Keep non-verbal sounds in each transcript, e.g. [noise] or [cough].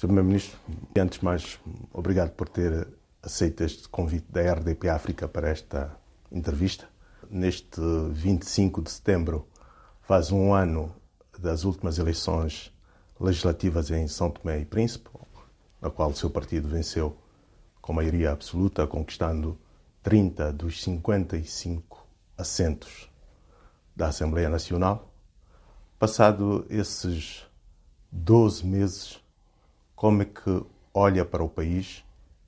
Sr. Primeiro-Ministro, antes de mais, obrigado por ter aceito este convite da RDP África para esta entrevista. Neste 25 de setembro, faz um ano das últimas eleições legislativas em São Tomé e Príncipe, na qual o seu partido venceu com maioria absoluta, conquistando 30 dos 55 assentos da Assembleia Nacional. Passado esses 12 meses, como é que olha para o país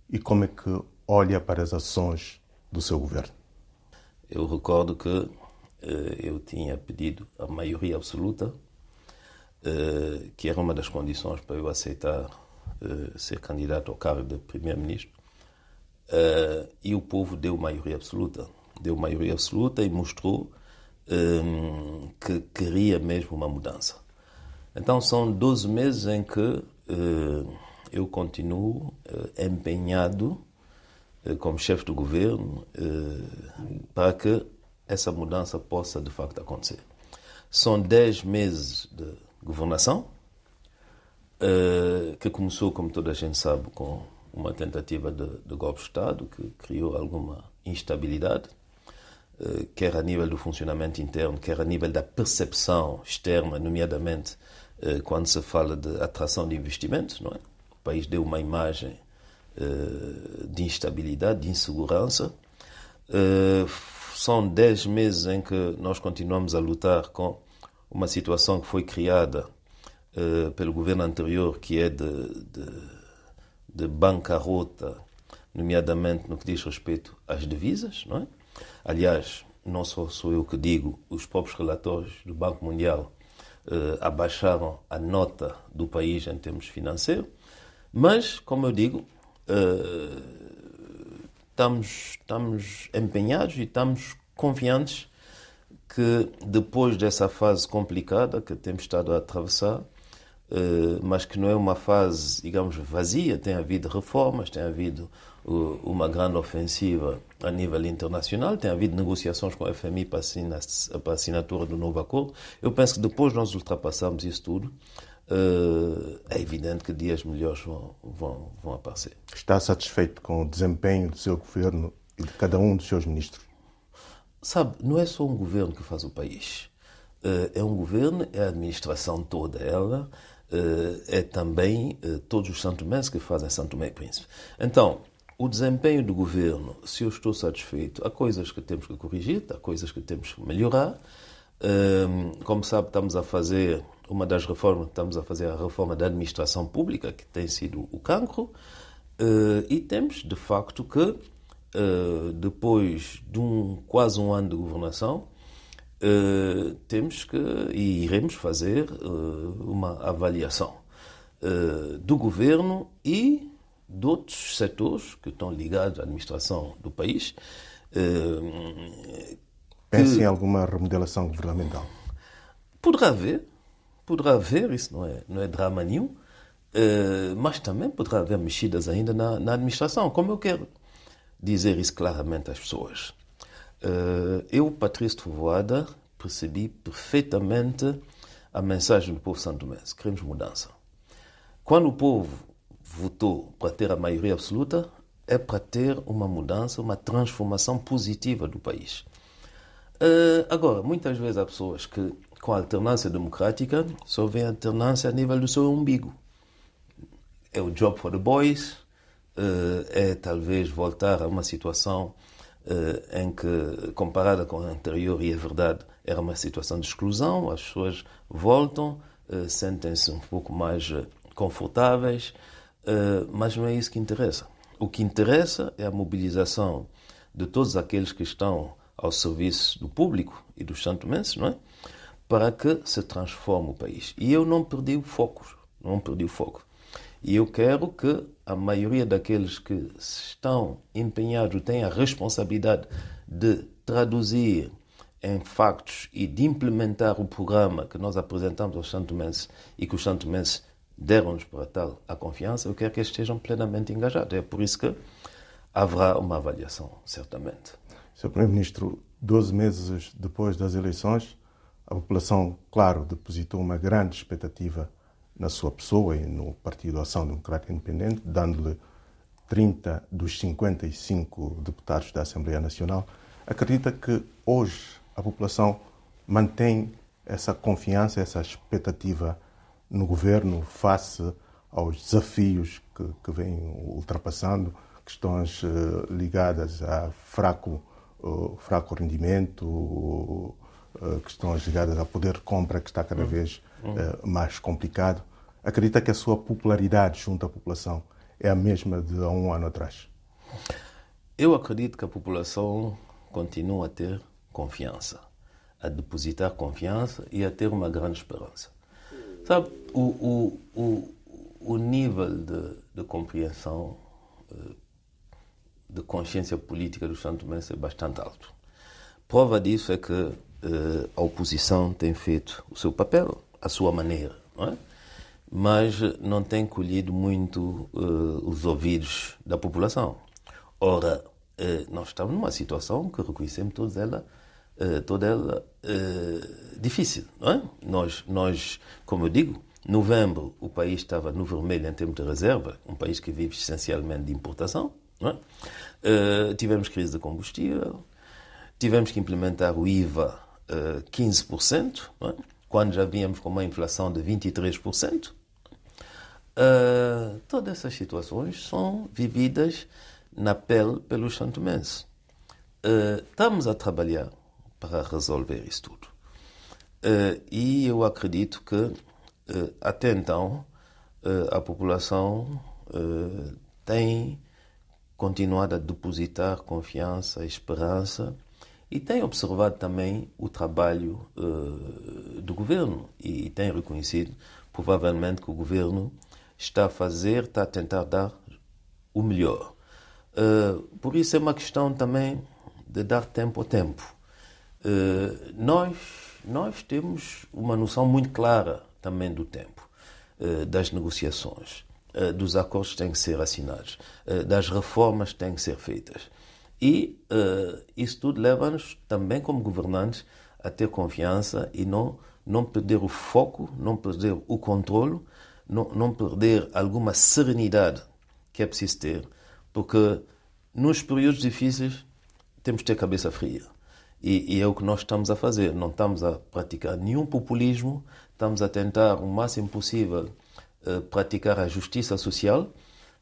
e como é que olha para as ações do seu governo? Eu recordo que eh, eu tinha pedido a maioria absoluta, eh, que era uma das condições para eu aceitar eh, ser candidato ao cargo de primeiro-ministro, eh, e o povo deu maioria absoluta. Deu maioria absoluta e mostrou eh, que queria mesmo uma mudança. Então são 12 meses em que eu continuo eh, empenhado eh, como chefe do governo para que essa mudança possa de facto acontecer. São 10 meses de governação, que começou, como toda a gente sabe, com uma tentativa de, de golpe de Estado que criou alguma instabilidade, quer a nível do funcionamento interno, quer a nível da percepção externa, nomeadamente quando se fala de atração de investimentos, não é? O país deu uma imagem uh, de instabilidade, de insegurança. Uh, são dez meses em que nós continuamos a lutar com uma situação que foi criada pelo governo anterior, que é de, de, de bancarrota, nomeadamente no que diz respeito às divisas. Não é? Aliás, não sou eu que digo, os próprios relatórios do Banco Mundial abaixaram a nota do país em termos financeiros. Mas, como eu digo, uh, estamos, estamos empenhados e estamos confiantes que depois dessa fase complicada que temos estado a atravessar, uh, mas que não é uma fase, digamos, vazia, tem havido reformas, tem havido uma grande ofensiva a nível internacional, tem havido negociações com a FMI para, a assinatura do novo acordo. Eu penso que depois nós ultrapassarmos isso tudo, Uh, é evidente que dias melhores vão, vão, vão aparecer. Está satisfeito com o desempenho do seu governo e de cada um dos seus ministros? Sabe, não é só um governo que faz o país. Uh, é um governo, é a administração toda ela, uh, é também todos os santomenses que fazem Santo Tomé e Príncipe. Então, o desempenho do governo, se eu estou satisfeito, há coisas que temos que corrigir, há coisas que temos que melhorar. Como sabe, estamos a fazer uma das reformas, estamos a fazer a reforma da administração pública, que tem sido o cancro, eh, e temos, de facto, que, eh, depois de um, quase um ano de governação, temos que, e iremos fazer uma avaliação do governo e de outros setores que estão ligados à administração do país. Pensa em alguma remodelação governamental? Poderá haver, poderá haver, isso não é, não é drama nenhum, uh, mas também poderá haver mexidas ainda na, na, administração, como eu quero dizer isso claramente às pessoas. Uh, eu, Patrício Trovoada, percebi perfeitamente a mensagem do povo santomense. Queremos mudança. Quando o povo votou para ter a maioria absoluta, é para ter uma mudança, uma transformação positiva do país. Uh, agora, muitas vezes há pessoas que com a alternância democrática, só vem alternância a nível do seu umbigo. É o job for the boys, eh, é talvez voltar a uma situação eh, em que, comparada com a anterior, e é verdade, era uma situação de exclusão, as pessoas voltam, sentem-se um pouco mais confortáveis, mas não é isso que interessa. O que interessa é a mobilização de todos aqueles que estão ao serviço do público e dos santomenses, não é? para que se transforme o país. E eu não perdi o foco, não perdi o foco. E eu quero que a maioria daqueles que estão empenhados tenha a responsabilidade de traduzir em factos e de implementar o programa que nós apresentamos aos santomenses e que os santomenses deram-nos para tal a confiança, eu quero que estejam plenamente engajados. É por isso que haverá uma avaliação, certamente. Sr. Primeiro-Ministro, 12 meses depois das eleições, a população, claro, depositou uma grande expectativa na sua pessoa e no Partido Ação Democrática Independente, dando-lhe 30 dos 55 deputados da Assembleia Nacional, acredita que hoje a população mantém essa confiança, essa expectativa no governo face aos desafios que, que vêm ultrapassando, questões uh, ligadas a fraco, uh, fraco rendimento, uh, questões ligadas ao poder de compra que está cada vez mais complicado. Acredita que a sua popularidade junto à população é a mesma de há um ano atrás? Eu acredito que a população continua a ter confiança, a depositar confiança e a ter uma grande esperança. Sabe, o, o, o, o nível de, de compreensão, eh, de consciência política do Santo Mense é bastante alto. Prova disso é que eh, a oposição tem feito o seu papel, a sua maneira, não é? mas não tem colhido muito uh, os ouvidos da população. Ora, uh, nós estamos numa situação que reconhecemos toda ela, toda ela difícil, não é? Nós, nós, como eu digo, novembro o país estava no vermelho em termos de reserva, um país que vive essencialmente de importação, é? tivemos crise de combustível, tivemos que implementar o IVA 15%, não é? quando já vínhamos com uma inflação de 23%. Uh, todas essas situações são vividas na pele pelos santomenses. Uh, estamos a trabalhar para resolver isso tudo. Uh, e eu acredito que, até então, a população tem continuado a depositar confiança, esperança e tem observado também o trabalho do governo e tem reconhecido, provavelmente, que o governo está a fazer, está a tentar dar o melhor. Uh, por isso é uma questão também de dar tempo ao tempo. Uh, nós, nós temos uma noção muito clara também do tempo, uh, das negociações, dos acordos que têm que ser assinados, das reformas que têm que ser feitas. E isso tudo leva-nos também, como governantes, a ter confiança e não, não perder o foco, não perder o controle não, não perder alguma serenidade que é preciso ter, porque nos períodos difíceis temos de ter cabeça fria. E, e, é o que nós estamos a fazer. Não estamos a praticar nenhum populismo, estamos a tentar o máximo possível uh, praticar a justiça social,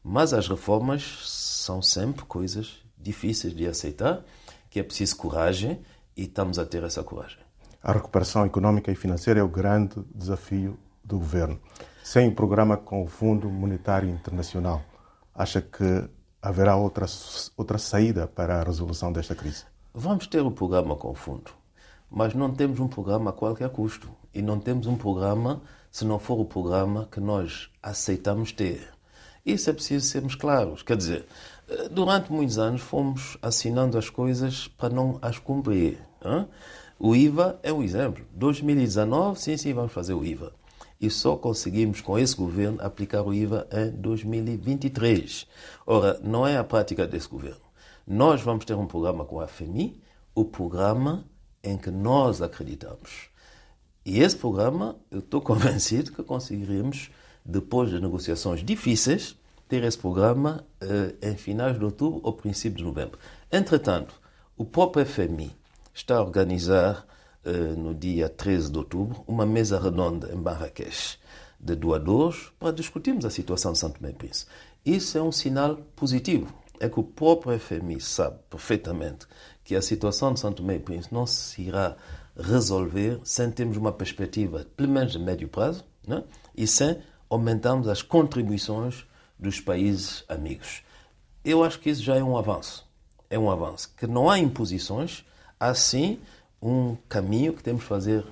mas as reformas são sempre coisas difíceis de aceitar, que é preciso coragem e estamos a ter essa coragem. A recuperação económica e financeira é o grande desafio do governo sem o programa com o Fundo Monetário Internacional, acha que haverá outra, outra saída para a resolução desta crise? Vamos ter o programa com fundo, mas não temos um programa a qualquer custo. E não temos um programa se não for o programa que nós aceitamos ter. Isso é preciso sermos claros. Quer dizer, durante muitos anos fomos assinando as coisas para não as cumprir. Hein? O IVA é um exemplo. 2019, sim, sim, vamos fazer o IVA e só conseguimos com esse governo aplicar o IVA em 2023. Ora, não é a prática desse governo. Nós vamos ter um programa com a FMI, o programa em que nós acreditamos. E esse programa, eu estou [laughs] convencido que conseguiremos, depois de negociações difíceis, ter esse programa eh, em finais de outubro ou princípios de novembro. Entretanto, o próprio FMI está a organizar eh, no dia 13 de outubro, uma mesa redonda em Marrakech de doadores para discutirmos a situação de Santo Tomé. Isso é um sinal positivo. É que o próprio FMI sabe perfeitamente que a situação de Santo Tomé e Príncipe não se irá resolver sem termos uma perspectiva, pelo menos de médio prazo, né? e sem aumentarmos as contribuições dos países amigos. Eu acho que isso já é um avanço. É um avanço. Que não há imposições, assim um caminho que temos de fazer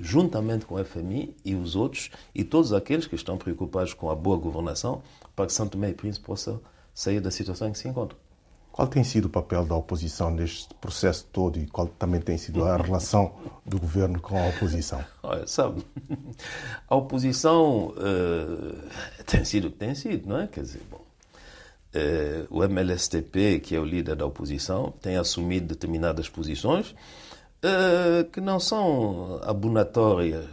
juntamente com o FMI e os outros e todos aqueles que estão preocupados com a boa governação para que São Tomé e Príncipe possa sair da situação em que se encontra. Qual tem sido o papel da oposição neste processo todo e qual também tem sido a relação do governo com a oposição? [laughs] Olha, sabe, a oposição uh, tem sido o que tem sido, não é? Quer dizer, bom, uh, o MLSTP, que é o líder da oposição, tem assumido determinadas posições uh, que não são abonatórias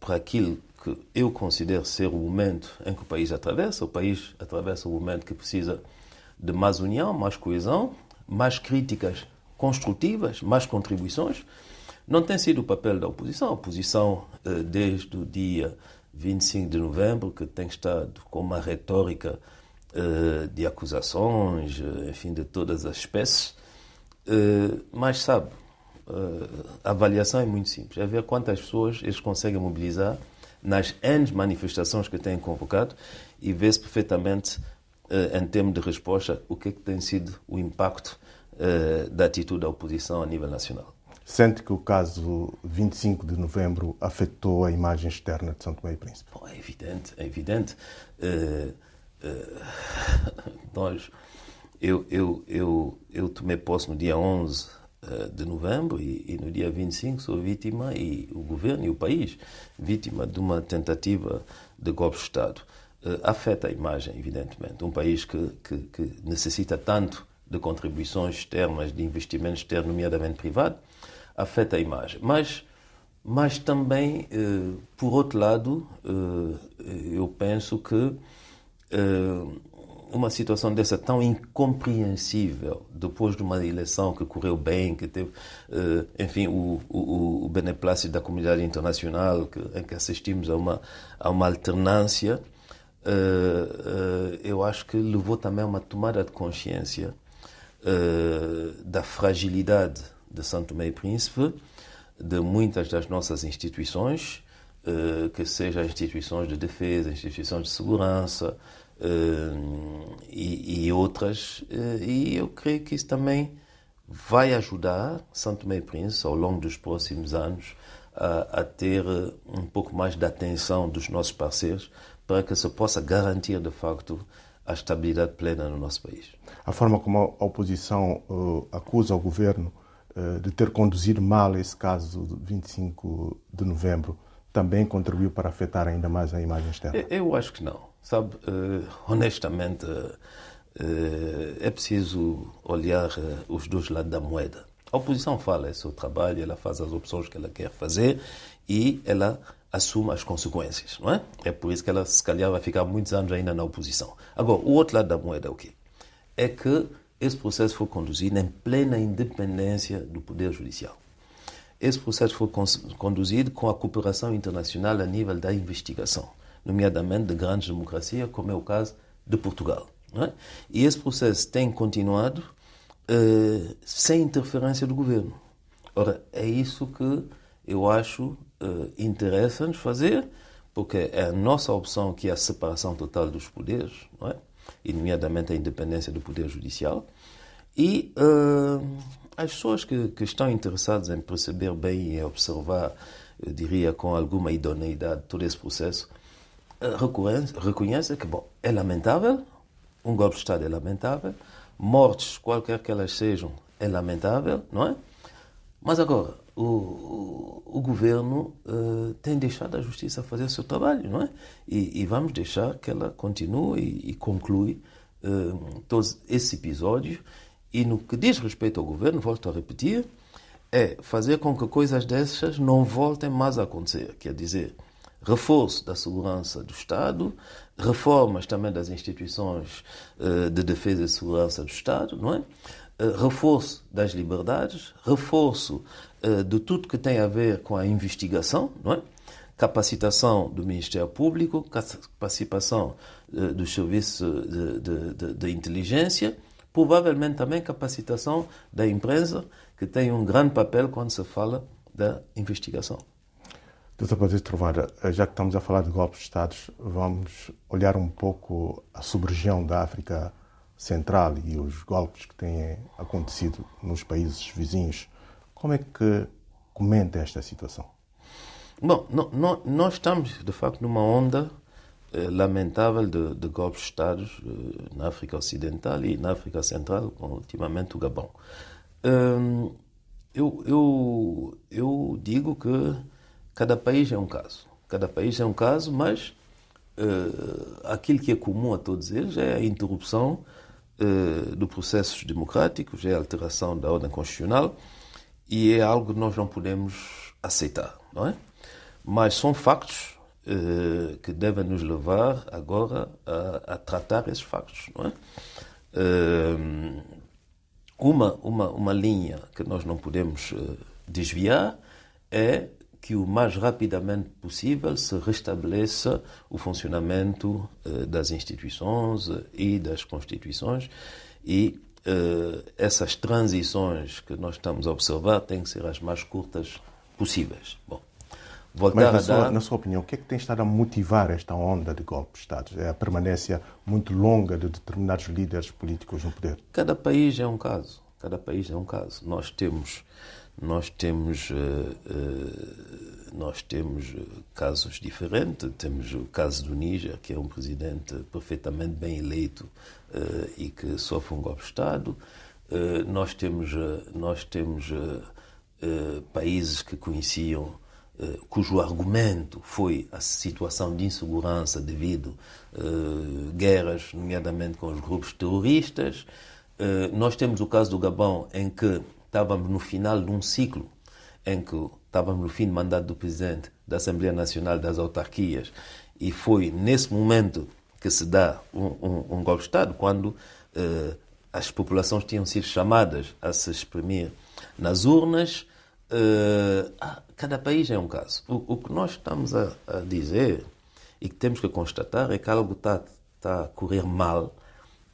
para aquilo que eu considero ser o momento em que o país atravessa. O país atravessa um momento que precisa de mais união, mais coesão, mais críticas construtivas, mais contribuições. Não tem sido o papel da oposição. A oposição, eh, desde o dia 25 de novembro, que tem estado com uma retórica eh, de acusações, eh, enfim, de todas as espécies. Mas, sabe, a avaliação é muito simples. É ver quantas pessoas eles conseguem mobilizar nas N manifestações que têm convocado e ver-se perfeitamente, em termos de resposta, o que, é que tem sido o impacto da atitude da oposição a nível nacional. Sente que o caso 25 de novembro afetou a imagem externa de São Tomé e Príncipe? Bom, é evidente, é evidente. Uh, uh, [laughs] nós, eu, eu, eu, eu tomei posse no dia 11 uh, de novembro e, e, no dia 25 sou vítima, e o governo e o país, vítima de uma tentativa de golpe de Estado. afeta a imagem, evidentemente. Um país que, que, que necessita tanto de contribuições externas, de investimentos externos, nomeadamente privado, afeta a imagem. Mas, mas também, eh, por outro lado, eh, eu penso que eh, uma situação dessa tão incompreensível, depois de uma eleição que correu bem, que teve, enfim, o, o, o beneplácito da comunidade internacional, que, em que assistimos a uma, a uma alternância, eu acho que levou também a uma tomada de consciência da fragilidade de Santo e Príncipe, de muitas das nossas instituições, eh, que sejam instituições de defesa, instituições de segurança eh, e, outras. Eh, e eu creio que isso também vai ajudar Santo Tomé e Príncipe, ao longo dos próximos anos, a, a ter um pouco mais de atenção dos nossos parceiros para que se possa garantir, de facto, a estabilidade plena no nosso país. A forma como a oposição uh, acusa o governo eh, de ter conduzido mal esse caso de 25 de novembro também contribuiu para afetar ainda mais a imagem externa? Eu acho que não. Sabe, eh, honestamente, eh, é preciso olhar os dois lados da moeda. A oposição fala, é seu trabalho, ela faz as opções que ela quer fazer e ela assume as consequências, não é? É por isso que ela, se calhar, vai ficar muitos anos ainda na oposição. Agora, o outro lado da moeda é o quê? É que esse processo foi conduzido em plena independência do Poder Judicial. Esse processo foi conduzido com a cooperação internacional a nível da investigação, nomeadamente de grandes democracias, como é o caso de Portugal. É? E esse processo tem continuado uh, sem interferência do governo. Ora, é isso que eu acho uh, interessa-nos fazer, porque é a nossa opção que é a separação total dos poderes, não é? e nomeadamente a independência do Poder Judicial. E uh, as pessoas que, que, estão interessadas em perceber bem e observar, eu diria com alguma idoneidade, todo esse processo, reconhecem que bom, é lamentável, um golpe de Estado é lamentável, mortes, qualquer que elas sejam, é lamentável, não é? Mas agora, o, o, o governo uh, tem deixado a justiça fazer o seu trabalho, não é? E, e vamos deixar que ela continue e, e conclui uh, todos esses episódios. E no que diz respeito ao governo, volto a repetir, é fazer com que coisas dessas não voltem mais a acontecer. Quer dizer, reforço da segurança do Estado, reformas também das instituições uh, de defesa e segurança do Estado, não é? reforço das liberdades, reforço uh, de tudo que tem a ver com a investigação, não é? capacitação do Ministério Público, capacitação do Serviço de, de, de, de, inteligência, provavelmente também capacitação da imprensa, que tem um grande papel quando se fala da investigação. Doutor Patrício Trovada, eh, já que estamos a falar de golpes de Estados, vamos olhar um pouco a sub-região da África Central e os golpes que têm acontecido nos países vizinhos. Como é que comenta esta situação? Bom, no, no, nós estamos, de facto, numa onda eh, lamentável de, de, golpes de Estado eh, na África Ocidental e na África Central, com ultimamente o Gabão. Hum, eu, eu, eu digo que cada país é um caso. Cada país é um caso, mas uh, aquilo que é comum a todos eles é a interrupção uh, do processos democráticos, é a alteração da ordem constitucional e é algo que nós não podemos aceitar, não é? Mas são factos uh, que devem nos levar agora a, a tratar esses factos. Não é? Uma, uma, uma linha que nós não podemos desviar é que o mais rapidamente possível se restabeleça o funcionamento das instituições e das constituições e uh, essas transições que nós estamos a observar têm que ser as mais curtas possíveis. Bom, voltar Mas, na, a dar... sua, na sua opinião, o que é que tem estado a motivar esta onda de golpes de Estado? É a permanência muito longa de determinados líderes políticos no poder? Cada país é um caso. Cada país é um caso. Nós temos nós temos, eh, eh, nós temos casos diferentes. Temos o caso do Níger, que é um presidente perfeitamente bem eleito eh, e que sofre um golpe de Estado. Nós temos, nós temos países que conheciam cujo argumento foi a situação de insegurança devido a guerras, nomeadamente com os grupos terroristas. Nós temos o caso do Gabão, em que estávamos no final de um ciclo em que estávamos no fim do mandato do presidente da Assembleia Nacional das Autarquias e foi nesse momento que se dá um, um, um golpe de Estado, quando eh, as populações tinham sido chamadas a se exprimir nas urnas. Eh, ah, cada país é um caso. O, o que nós estamos a, a, dizer e que temos que constatar é que algo está, a correr mal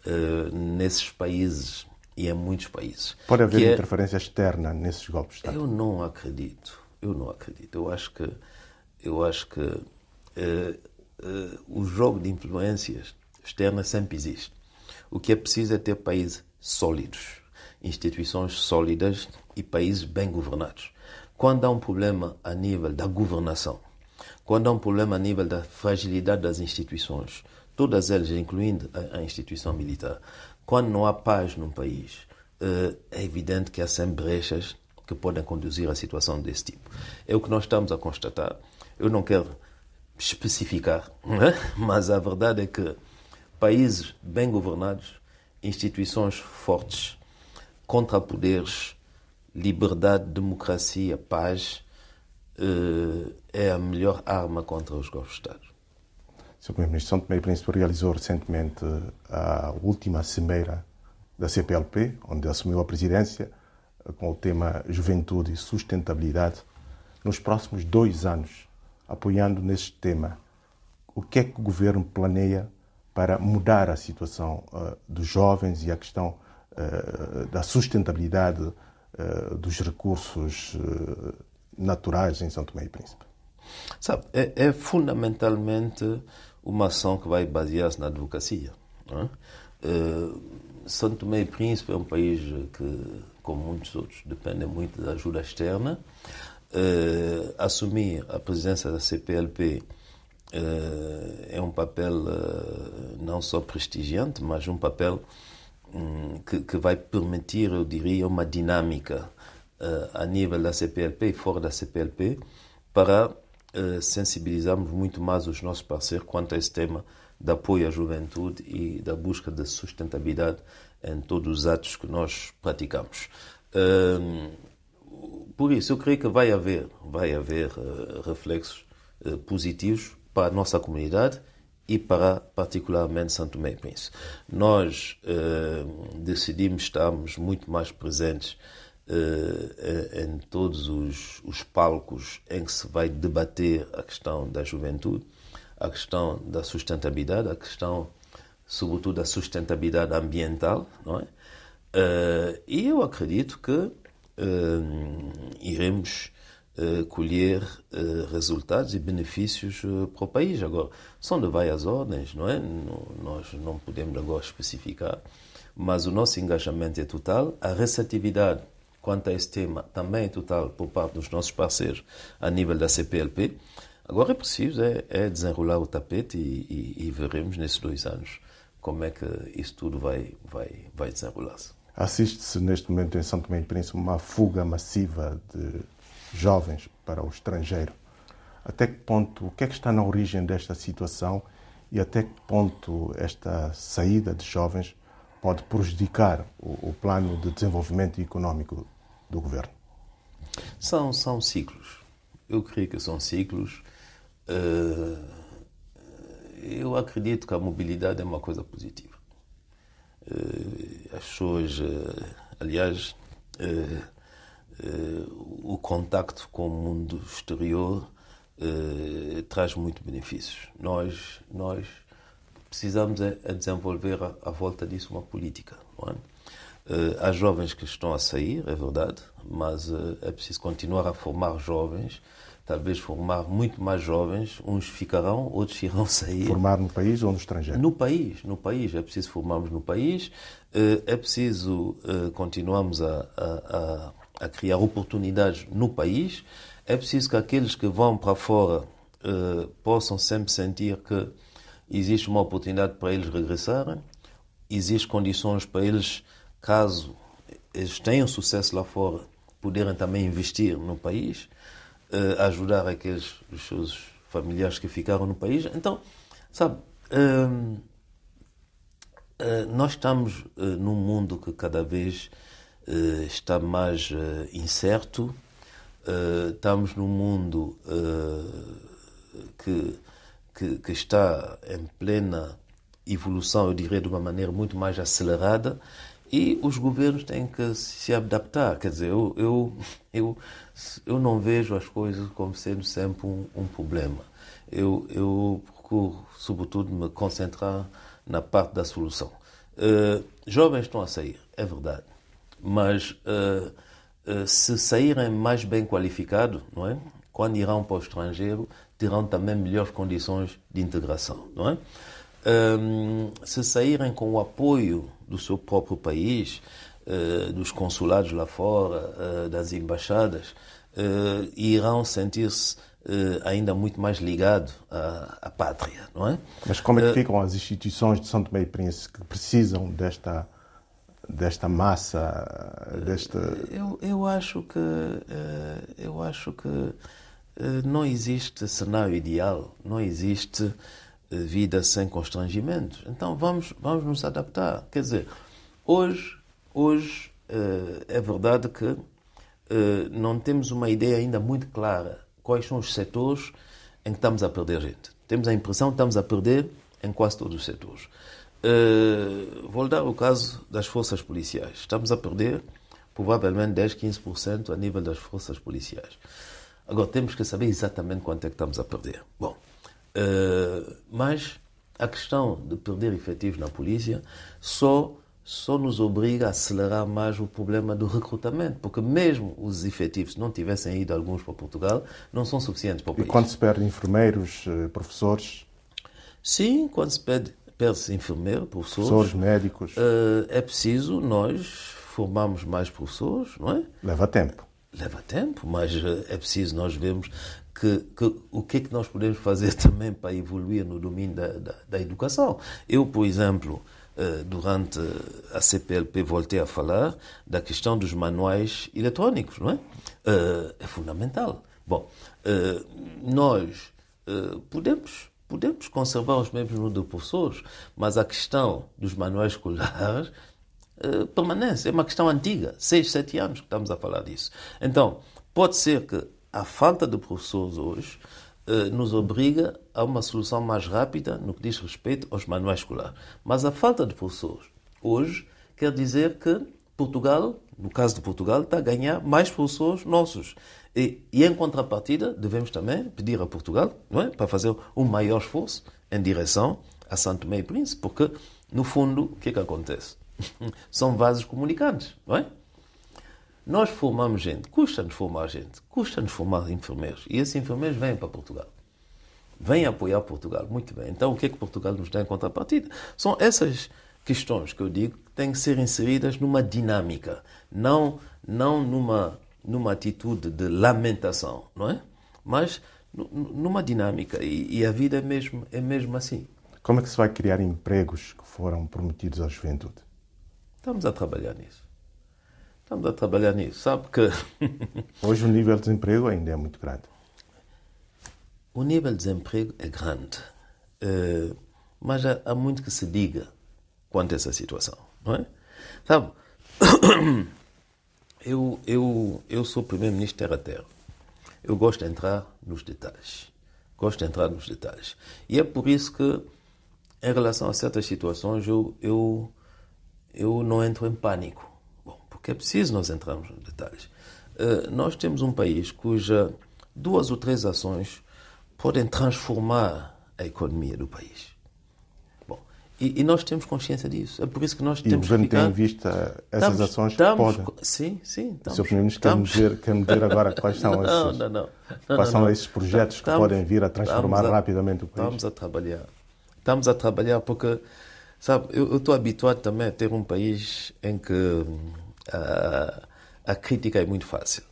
eh, nesses países e em muitos países. Pode haver é... interferência externa nesses golpes de Estado? Eu não acredito. Eu não acredito. Eu acho que, eu acho que uh, uh, o jogo de influências externas sempre existe. O que é preciso é ter países sólidos, instituições sólidas e países bem governados. Quando há um problema a nível da governação, quando há um problema a nível da fragilidade das instituições, todas elas, incluindo a, a instituição militar, quando não há paz num país, eh, é evidente que há sempre brechas que podem conduzir a situação desse tipo. É o que nós estamos a constatar. Eu não quero especificar, é? [laughs] mas a verdade é que países bem governados, instituições fortes, contrapoderes, liberdade, democracia, paz, eh, é a melhor arma contra os golpes de Estado. Sr. Primeiro-Ministro, São Tomé e Príncipe realizou recentemente a última cimeira da CPLP, onde assumiu a presidência com o tema Juventude e Sustentabilidade. Nos próximos dois anos, apoiando neste tema, o que é que o governo planeia para mudar a situação uh, dos jovens e a questão uh, da sustentabilidade uh, dos recursos naturais em São Tomé e Príncipe? Sabe, é, é fundamentalmente uma ação que vai basear-se na advocacia. É? Uh, São Tomé e Príncipe é um país que, como muitos outros, depende muito da ajuda externa. Uh, assumir a presidência da CPLP uh, eh, é um papel não só prestigiante, mas um papel um, que, que, vai permitir, eu diria, uma dinâmica a nível da CPLP e fora da CPLP para eh, sensibilizamos muito mais os nossos parceiros quanto a esse tema de apoio à juventude e da busca de sustentabilidade em todos os atos que nós praticamos. Ehm, por isso, eu creio que vai haver, vai haver eh, reflexos eh, positivos para a nossa comunidade e para particularmente Santo Tomé e Príncipe. Nós decidimos estarmos muito mais presentes em todos os, os, palcos em que se vai debater a questão da juventude, a questão da sustentabilidade, a questão, sobretudo, da sustentabilidade ambiental, não é? Uh, e eu acredito que uh, iremos colher resultados e benefícios para o país. Agora, são de várias ordens, não é? nós não podemos agora especificar, mas o nosso engajamento é total, a receptividade quanto a esse tema também total por parte dos nossos parceiros a nível da CPLP. Agora é preciso é, é desenrolar o tapete e, e, e, veremos nesses dois anos como é que isso tudo vai, vai, vai desenrolar-se. Assiste-se neste momento em São Tomé e Príncipe uma fuga massiva de jovens para o estrangeiro. Até que ponto, o que é que está na origem desta situação e até que ponto esta saída de jovens pode prejudicar o, o plano de desenvolvimento económico do governo? São, são ciclos. Eu creio que são ciclos. Uh, eu acredito que a mobilidade é uma coisa positiva. Uh, as pessoas, uh, aliás, o contacto com o mundo exterior traz muito benefícios. Nós, nós precisamos desenvolver à volta disso uma política. Não é? Uh, há jovens que estão a sair, é verdade, mas uh, é preciso continuar a formar jovens, talvez formar muito mais jovens. Uns ficarão, outros [laughs] irão sair. Formar no país ou no estrangeiro? No país, no país. É preciso formarmos no país. Uh, é preciso continuarmos a, a, a, criar oportunidades no país. É preciso que aqueles que vão para fora possam sempre sentir que existe uma oportunidade para eles regressarem, existem condições para eles caso eles tenham sucesso lá fora, poderem também investir no país, uh, ajudar aqueles os seus familiares que ficaram no país. Então, sabe, uh, uh, nós estamos num mundo que cada vez está mais incerto, estamos num mundo que, que, que está em plena evolução, eu diria, de uma maneira muito mais acelerada e os governos têm que se adaptar. Quer dizer, eu, eu, eu, eu não vejo as coisas como sendo sempre um, um problema. Eu, eu procuro, sobretudo, me concentrar na parte da solução. Uh, jovens estão a sair, é verdade. Mas uh, uh, se saírem mais bem qualificados, não é? quando irão para o estrangeiro, terão também melhores condições de integração. Não é? se saírem com o apoio do seu próprio país, uh, dos consulados lá fora, uh, das embaixadas, uh, irão sentir-se ainda muito mais ligados à, à, pátria, não é? Mas como é que ficam as instituições de São Tomé e Príncipe que precisam desta desta massa, desta... Eu, eu acho que eu acho que não existe cenário ideal, não existe vida sem constrangimentos. Então vamos, vamos nos adaptar. Quer dizer, hoje, hoje eh, é verdade que eh, não temos uma ideia ainda muito clara quais são os setores em que estamos a perder gente. Temos a impressão que estamos a perder em quase todos os setores. Vou dar o caso das forças policiais. Estamos a perder provavelmente 10, 15% a nível das forças policiais. Agora, temos que saber exatamente quanto é que estamos a perder. Bom, Uh, mas a questão de perder efetivos na polícia só, só nos obriga a acelerar mais o problema do recrutamento, porque mesmo os efetivos, se não tivessem ido alguns para Portugal, não são suficientes para o país. E quando se perde enfermeiros, eh, professores? Sim, quando se perde, perde enfermeiros, professores. Professores, médicos. Uh, é preciso nós formarmos mais professores, não é? Leva tempo. Leva tempo, mas é preciso nós vermos que, que, o que é que nós podemos fazer [laughs] também para evoluir no domínio da, da, da educação. Eu, por exemplo, eh, durante a CPLP voltei a falar da questão dos manuais eletrónicos, não é? Eh, é fundamental. Bom, eh, nós podemos podemos conservar os mesmos números de professores, mas a questão dos manuais [laughs] escolares permanece. É uma questão antiga, seis, sete anos que estamos a falar disso. Então, pode ser que a falta de professores hoje eh, nos obriga a uma solução mais rápida no que diz respeito aos manuais escolares. Mas a falta de professores hoje quer dizer que Portugal, no caso de Portugal, está a ganhar mais professores nossos. E, e, em contrapartida, devemos também pedir a Portugal é, para fazer um maior esforço em direção a Santo e Príncipe, porque, no fundo, o que é que acontece? [laughs] São vasos comunicantes, não é? Nós formamos gente, custa-nos formar gente, custa-nos formar enfermeiros. E esses enfermeiros vêm para Portugal. Vêm apoiar Portugal. Muito bem. Então, o que é que Portugal nos dá em contrapartida? São essas questões que eu digo que têm que ser inseridas numa dinâmica, não, não numa, numa atitude de lamentação, não é? Mas numa dinâmica. E, e a vida é mesmo, é mesmo assim. Como é que se vai criar empregos que foram prometidos à juventude? Estamos a trabalhar nisso. Estamos a trabalhar nisso. Sabe que. [laughs] Hoje o nível de desemprego ainda é muito grande. O nível de desemprego é grande. Uh, mas há, muito que se diga quanto a essa situação. Não é? Sabe? [coughs] Eu, eu, eu sou primeiro-ministro terra a terra. Eu gosto de entrar nos detalhes. Gosto de entrar nos detalhes. E é por isso que, em relação a certas situações, eu, eu, eu não entro em pânico. Bom, porque é preciso nós entrarmos nos detalhes. Uh, nós temos um país cuja duas ou três ações podem transformar a economia do país. E, e, nós temos consciência disso. É por isso que nós temos e o governo que ficar... tem em vista essas estamos, ações estamos, podem? Sim, sim. Estamos, o Sr. Primeiro-Ministro quer, quer me dizer agora quais são, [laughs] não, esses, não, não, quais são esses projetos estamos, que podem vir a transformar a, rapidamente o país? Estamos a trabalhar. Estamos a trabalhar porque, sabe, eu estou habituado também a ter um país em que a, a crítica é muito fácil.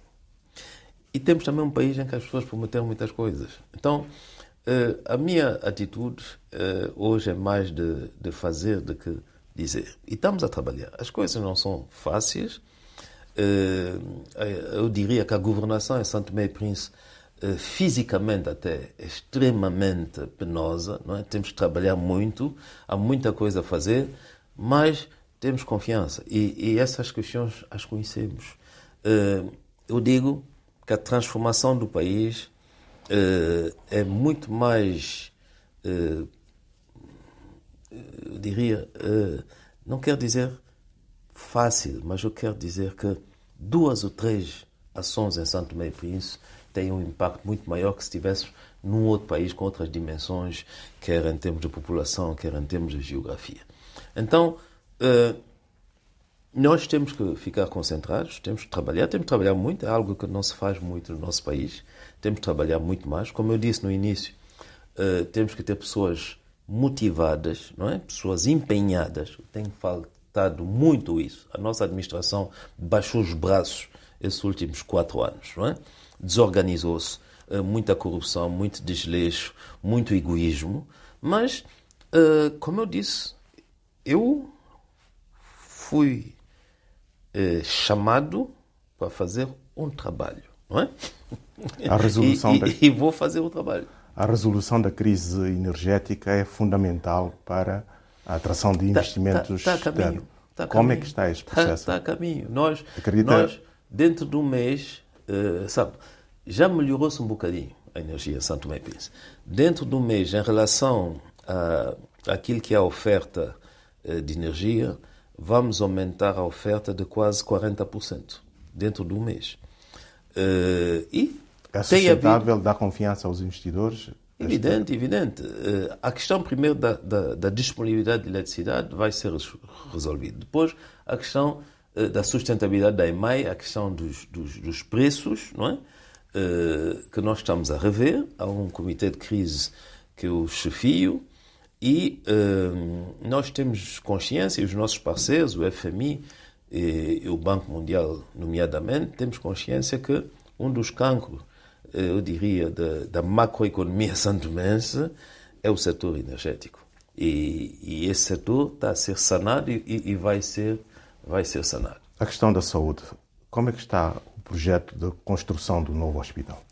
E temos também um país em que as pessoas prometeram muitas coisas. Então, Uh, a minha atitude uh, hoje é mais de, de, fazer do que dizer. E estamos a trabalhar. As coisas não são fáceis. Uh, eu diria que a governação em Santo Tomé e Príncipe, fisicamente até, extremamente penosa. Não é? Temos que trabalhar muito, há muita coisa a fazer, mas temos confiança. E, e essas questões as conhecemos. eu digo que a transformação do país uh, é muito mais, eu diria, não quero dizer fácil, mas eu quero dizer que duas ou três ações em Santo e Príncipe têm um impacto muito maior que se estivéssemos num outro país com outras dimensões, quer em termos de população, quer em termos de geografia. Então, nós temos que ficar concentrados, temos que trabalhar, temos que trabalhar muito, é algo que não se faz muito no nosso país. Temos que trabalhar muito mais. Como eu disse no início, uh, temos que ter pessoas motivadas, não é? Pessoas empenhadas. Tem faltado muito isso. A nossa administração baixou os braços esses últimos quatro anos, é? Desorganizou-se, uh, muita corrupção, muito desleixo, muito egoísmo. Mas, uh, como eu disse, eu fui eh, chamado para fazer um trabalho, não é? A resolução [laughs] e, da... e, vou fazer o trabalho. A resolução da crise energética é fundamental para a atração de tá, investimentos tá, tá, tá a caminho, tá Como caminho. é que está este tá, processo? Está, a caminho. Nós, Acredita... nós, dentro de um mês, uh, sabe, já melhorou-se um bocadinho a energia Santo Tomé Dentro de um mês, em relação a aquilo que é a oferta uh, de energia, vamos aumentar a oferta de quase 40% dentro de um mês. Uh, e é sustentável, havido... dá confiança aos investidores? Evidente, evidente. A questão primeiro da, da, da, disponibilidade de eletricidade vai ser resolvida. Depois, a questão da sustentabilidade da EMAI, a questão dos, dos, dos preços, não é? que nós estamos a rever. Há um comitê de crise que eu chefio e uh, nós temos consciência, e os nossos parceiros, o FMI e, e, o Banco Mundial, nomeadamente, temos consciência que um dos cancros, eh, eu diria, da, da macroeconomia [laughs] santomense é o setor energético. E, e, esse setor está a ser sanado e, e, vai, ser, vai ser sanado. A questão da saúde. Como é que está o projeto de construção do novo hospital?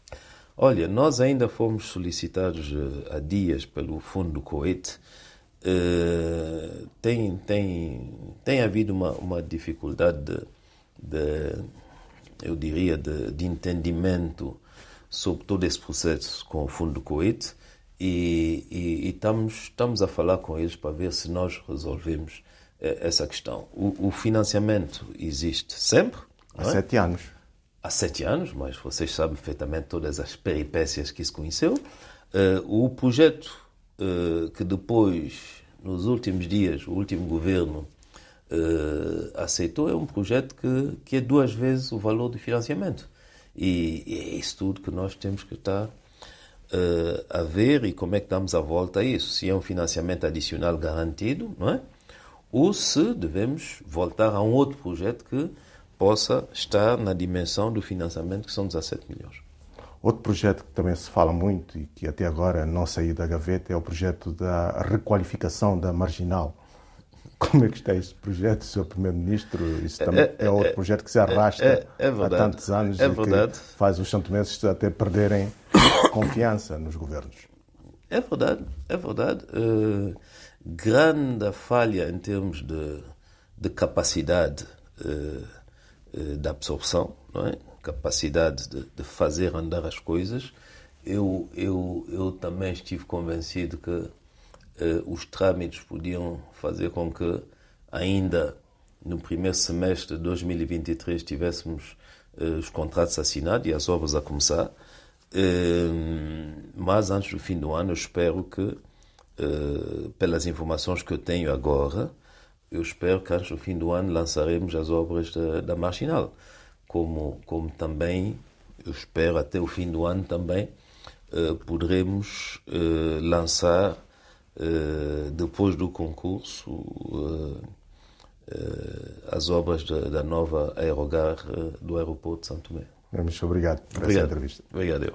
Olha, nós ainda fomos solicitados uh, há dias pelo Fundo do Coete. Uh, tem, tem, tem havido uma, uma dificuldade de, de, eu diria, de, de entendimento sobre todo esse processo com o Fundo do Coete e, e, e, estamos, estamos a falar com eles para ver se nós resolvemos essa questão. O, o, financiamento existe sempre. Há é? sete anos há sete anos, mas vocês sabem perfeitamente todas as peripécias que isso conheceu. Uh, o projeto uh, que depois, nos últimos dias, o último governo uh, aceitou é um projeto que, que é duas vezes o valor do financiamento. E, e é isso tudo que nós temos que estar a ver e como é que damos a volta a isso. Se é um financiamento adicional garantido, não é? Ou se devemos voltar a um outro projeto que possa estar na dimensão do financiamento, que são 17 milhões. Outro projeto que também se fala muito e que até agora não saiu da gaveta é o projeto da requalificação da marginal. Como é que está esse projeto, Sr. Primeiro-Ministro? Isso também é, é, é outro projeto que se arrasta é, é há tantos anos é e que faz os santomenses até perderem confiança nos governos. É verdade, é verdade. Uh, grande falha em termos de, de capacidade uh, eh, da absorção, não é? capacidade de, de, fazer andar as coisas eu, eu, eu também estive convencido que uh, os trâmites podiam fazer com que ainda no primeiro semestre de 2023 tivéssemos uh, os contratos assinados e as obras a começar. Uh, mas antes do fim do ano, eu espero que, pelas informações que eu tenho agora, eu espero que antes do fim do ano lançaremos as obras da, da Marginal. Como, como também, eu espero até o fim do ano também, uh, poderemos uh, lançar, uh, depois do concurso, as obras da, da nova aerogar do aeroporto de Santo Tomé. Muito obrigado por obrigado. essa entrevista. Obrigado eu.